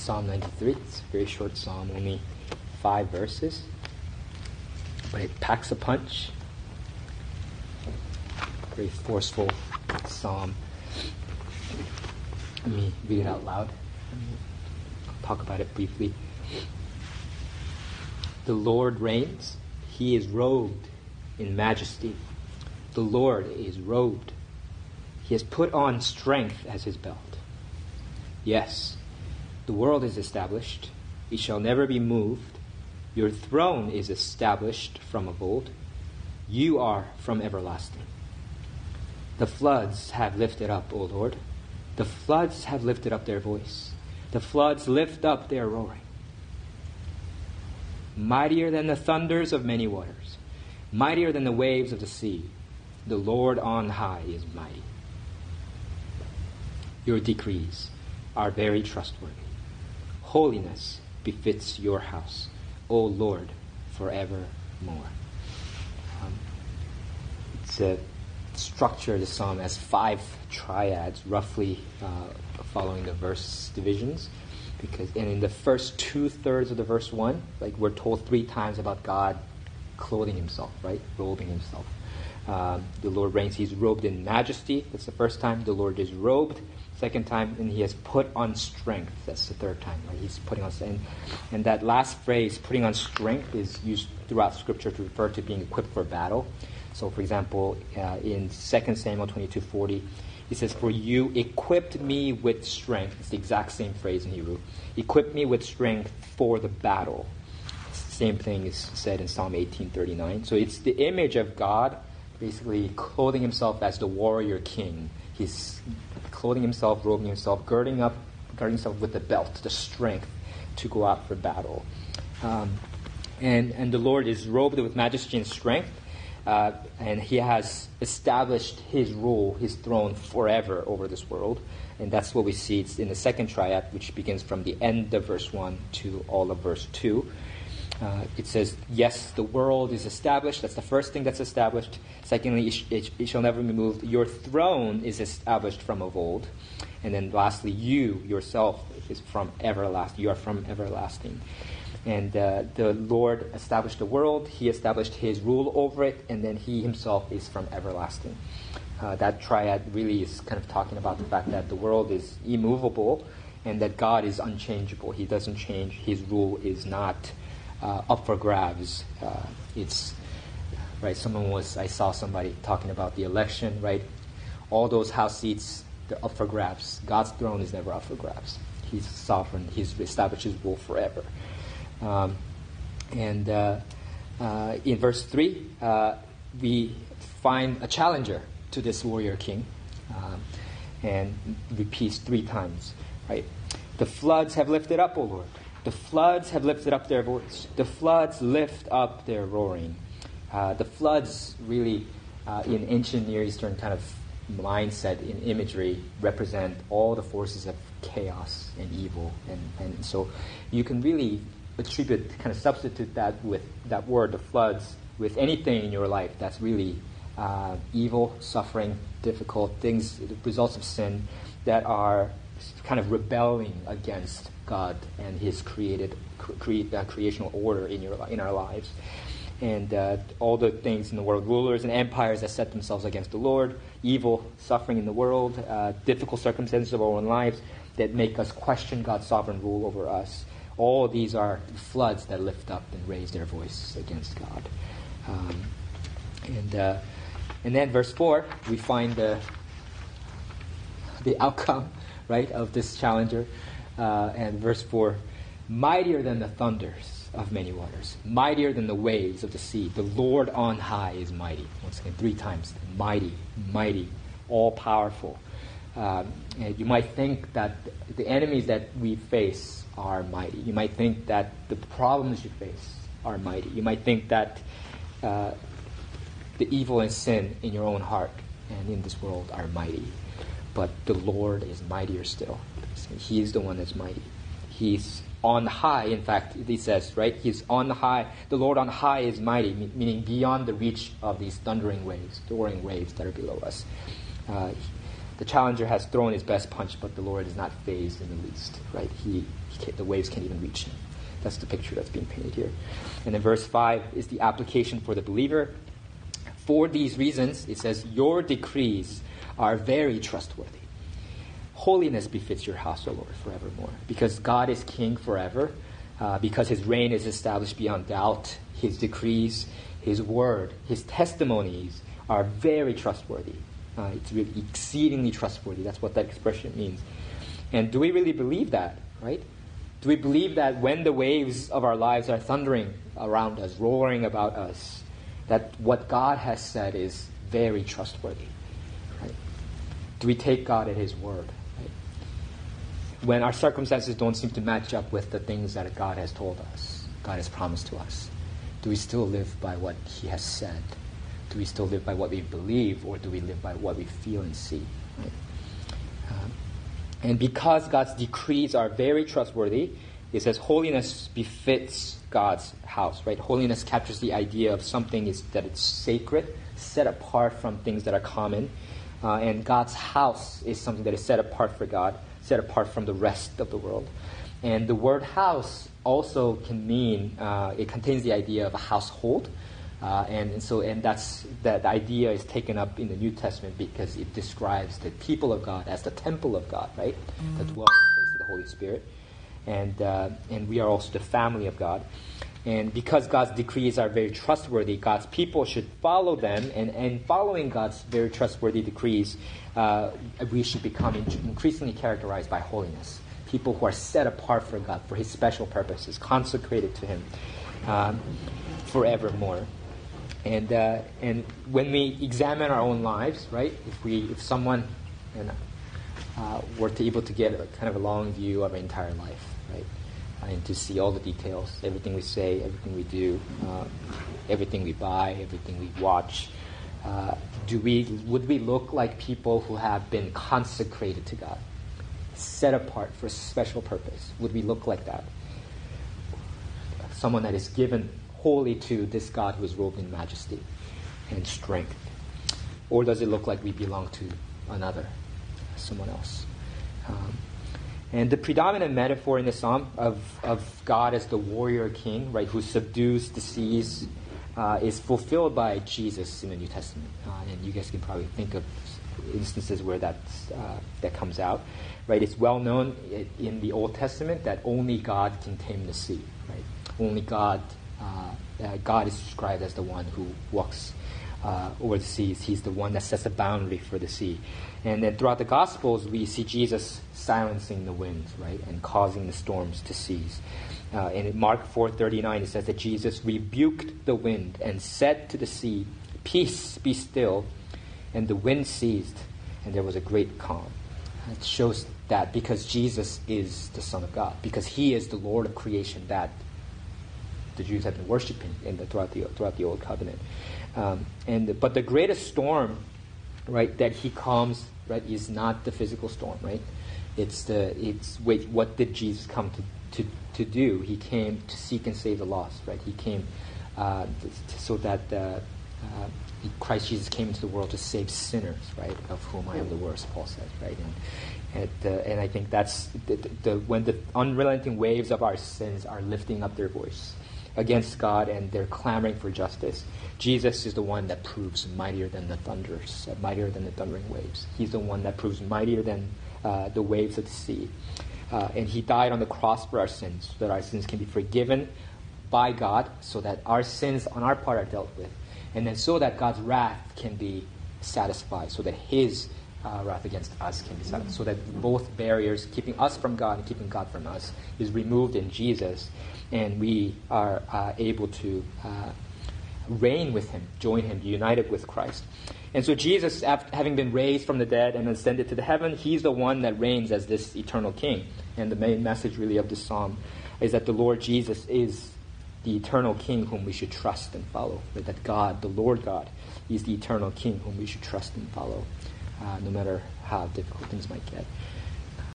Psalm 93. It's a very short psalm, only five verses, but it packs a punch. Very forceful psalm. Let me read it out loud. I'll talk about it briefly. The Lord reigns. He is robed in majesty. The Lord is robed. He has put on strength as his belt. Yes, the world is established. It shall never be moved. Your throne is established from of old. You are from everlasting. The floods have lifted up, O Lord. The floods have lifted up their voice. The floods lift up their roaring. Mightier than the thunders of many waters, mightier than the waves of the sea, the Lord on high is mighty. Your decrees are very trustworthy. Holiness befits your house, O Lord, forevermore. Um, it's a structure the psalm as five triads, roughly uh, following the verse divisions. Because and in the first two thirds of the verse one, like we're told three times about God clothing Himself, right, robing Himself. Um, the Lord reigns; He's robed in majesty. That's the first time. The Lord is robed. Second time, and He has put on strength. That's the third time. Right? He's putting on and and that last phrase, putting on strength, is used throughout Scripture to refer to being equipped for battle. So, for example, uh, in 2 Samuel 22:40, he says, "For you equipped me with strength." It's the exact same phrase in Hebrew. Equipped me with strength for the battle. Same thing is said in Psalm 18:39. So it's the image of God, basically clothing Himself as the warrior king. He's clothing Himself, robing Himself, girding up, girding Himself with the belt, the strength to go out for battle. Um, and and the Lord is robed with majesty and strength uh, and he has established his rule, his throne forever over this world. And that's what we see in the second triad, which begins from the end of verse 1 to all of verse 2. Uh, it says, Yes, the world is established. That's the first thing that's established. Secondly, it, sh- it, it shall never be moved. Your throne is established from of old. And then lastly, you yourself is from everlasting. You are from everlasting. And uh, the Lord established the world, He established His rule over it, and then He Himself is from everlasting. Uh, that triad really is kind of talking about the fact that the world is immovable and that God is unchangeable. He doesn't change, His rule is not uh, up for grabs. Uh, it's, right, someone was, I saw somebody talking about the election, right? All those house seats, they're up for grabs. God's throne is never up for grabs. He's sovereign, He's established His rule forever. Um, and uh, uh, in verse 3, uh, we find a challenger to this warrior king um, and repeats three times, right? The floods have lifted up, O Lord. The floods have lifted up their voice. The floods lift up their roaring. Uh, the floods really, uh, in ancient Near Eastern kind of mindset, in imagery, represent all the forces of chaos and evil. And, and so you can really attribute, kind of substitute that with that word, the floods, with anything in your life that's really uh, evil, suffering, difficult things, results of sin that are kind of rebelling against God and His created cre- uh, creational order in your in our lives, and uh, all the things in the world, rulers and empires that set themselves against the Lord, evil, suffering in the world, uh, difficult circumstances of our own lives that make us question God's sovereign rule over us. All these are floods that lift up and raise their voice against God. Um, and, uh, and then verse 4, we find the, the outcome, right, of this challenger. Uh, and verse 4, mightier than the thunders of many waters, mightier than the waves of the sea. The Lord on high is mighty. Once again, three times. Mighty, mighty, all powerful. Um, you might think that the enemies that we face are mighty. You might think that the problems you face are mighty. You might think that uh, the evil and sin in your own heart and in this world are mighty. But the Lord is mightier still. He is the one that's mighty. He's on high. In fact, he says, right? He's on high. The Lord on high is mighty, meaning beyond the reach of these thundering waves, roaring waves that are below us. Uh, the challenger has thrown his best punch, but the Lord is not fazed in the least, right? He, he the waves can't even reach him. That's the picture that's being painted here. And then verse 5 is the application for the believer. For these reasons, it says, Your decrees are very trustworthy. Holiness befits your house, O Lord, forevermore. Because God is king forever, uh, because his reign is established beyond doubt, his decrees, his word, his testimonies are very trustworthy. Uh, it's really exceedingly trustworthy. That's what that expression means. And do we really believe that, right? Do we believe that when the waves of our lives are thundering around us, roaring about us, that what God has said is very trustworthy? Right? Do we take God at His word? Right? When our circumstances don't seem to match up with the things that God has told us, God has promised to us, do we still live by what He has said? Do we still live by what we believe, or do we live by what we feel and see? Right? Um, and because God's decrees are very trustworthy, it says holiness befits God's house, right? Holiness captures the idea of something is that it's sacred, set apart from things that are common. Uh, and God's house is something that is set apart for God, set apart from the rest of the world. And the word house also can mean, uh, it contains the idea of a household. Uh, and, and, so, and that's that idea is taken up in the New Testament because it describes the people of God as the temple of God, right? Mm. The dwelling place of the Holy Spirit, and uh, and we are also the family of God. And because God's decrees are very trustworthy, God's people should follow them. And, and following God's very trustworthy decrees, uh, we should become increasingly characterized by holiness. People who are set apart for God, for His special purposes, consecrated to Him um, forevermore. And, uh, and when we examine our own lives, right, if, we, if someone know, uh, were to able to get a, kind of a long view of our entire life, right, and to see all the details, everything we say, everything we do, uh, everything we buy, everything we watch, uh, do we, would we look like people who have been consecrated to God, set apart for a special purpose? Would we look like that? Someone that is given wholly to this God who is robed in majesty and strength? Or does it look like we belong to another, someone else? Um, and the predominant metaphor in the psalm of, of God as the warrior king, right, who subdues the seas, uh, is fulfilled by Jesus in the New Testament. Uh, and you guys can probably think of instances where that uh, that comes out, right? It's well known in the Old Testament that only God can tame the sea, right? Only God uh, uh, God is described as the one who walks uh, over the seas. He's the one that sets a boundary for the sea. And then throughout the Gospels, we see Jesus silencing the winds, right, and causing the storms to cease. Uh, and in Mark 4:39, it says that Jesus rebuked the wind and said to the sea, "Peace, be still." And the wind ceased, and there was a great calm. It shows that because Jesus is the Son of God, because He is the Lord of creation, that the Jews have been worshiping in the, throughout the throughout the Old Covenant. Um, and but the greatest storm, right, that he calms, right, is not the physical storm, right? It's the it's wait, what did Jesus come to, to, to do? He came to seek and save the lost, right? He came uh, to, so that uh, uh, Christ Jesus came into the world to save sinners, right? Of whom I am the worst, Paul says, right? And and, uh, and I think that's the, the, when the unrelenting waves of our sins are lifting up their voice against God and they're clamoring for justice. Jesus is the one that proves mightier than the thunders, mightier than the thundering waves. He's the one that proves mightier than uh, the waves of the sea. Uh, and he died on the cross for our sins, so that our sins can be forgiven by God, so that our sins on our part are dealt with. And then so that God's wrath can be satisfied, so that his uh, wrath against us can be satisfied. So that both barriers, keeping us from God and keeping God from us, is removed in Jesus and we are uh, able to uh, reign with him, join him, united with Christ. And so Jesus, after having been raised from the dead and ascended to the heaven, he's the one that reigns as this eternal king. And the main message really of this psalm is that the Lord Jesus is the eternal king whom we should trust and follow. That God, the Lord God, is the eternal king whom we should trust and follow, Uh, no matter how difficult things might get.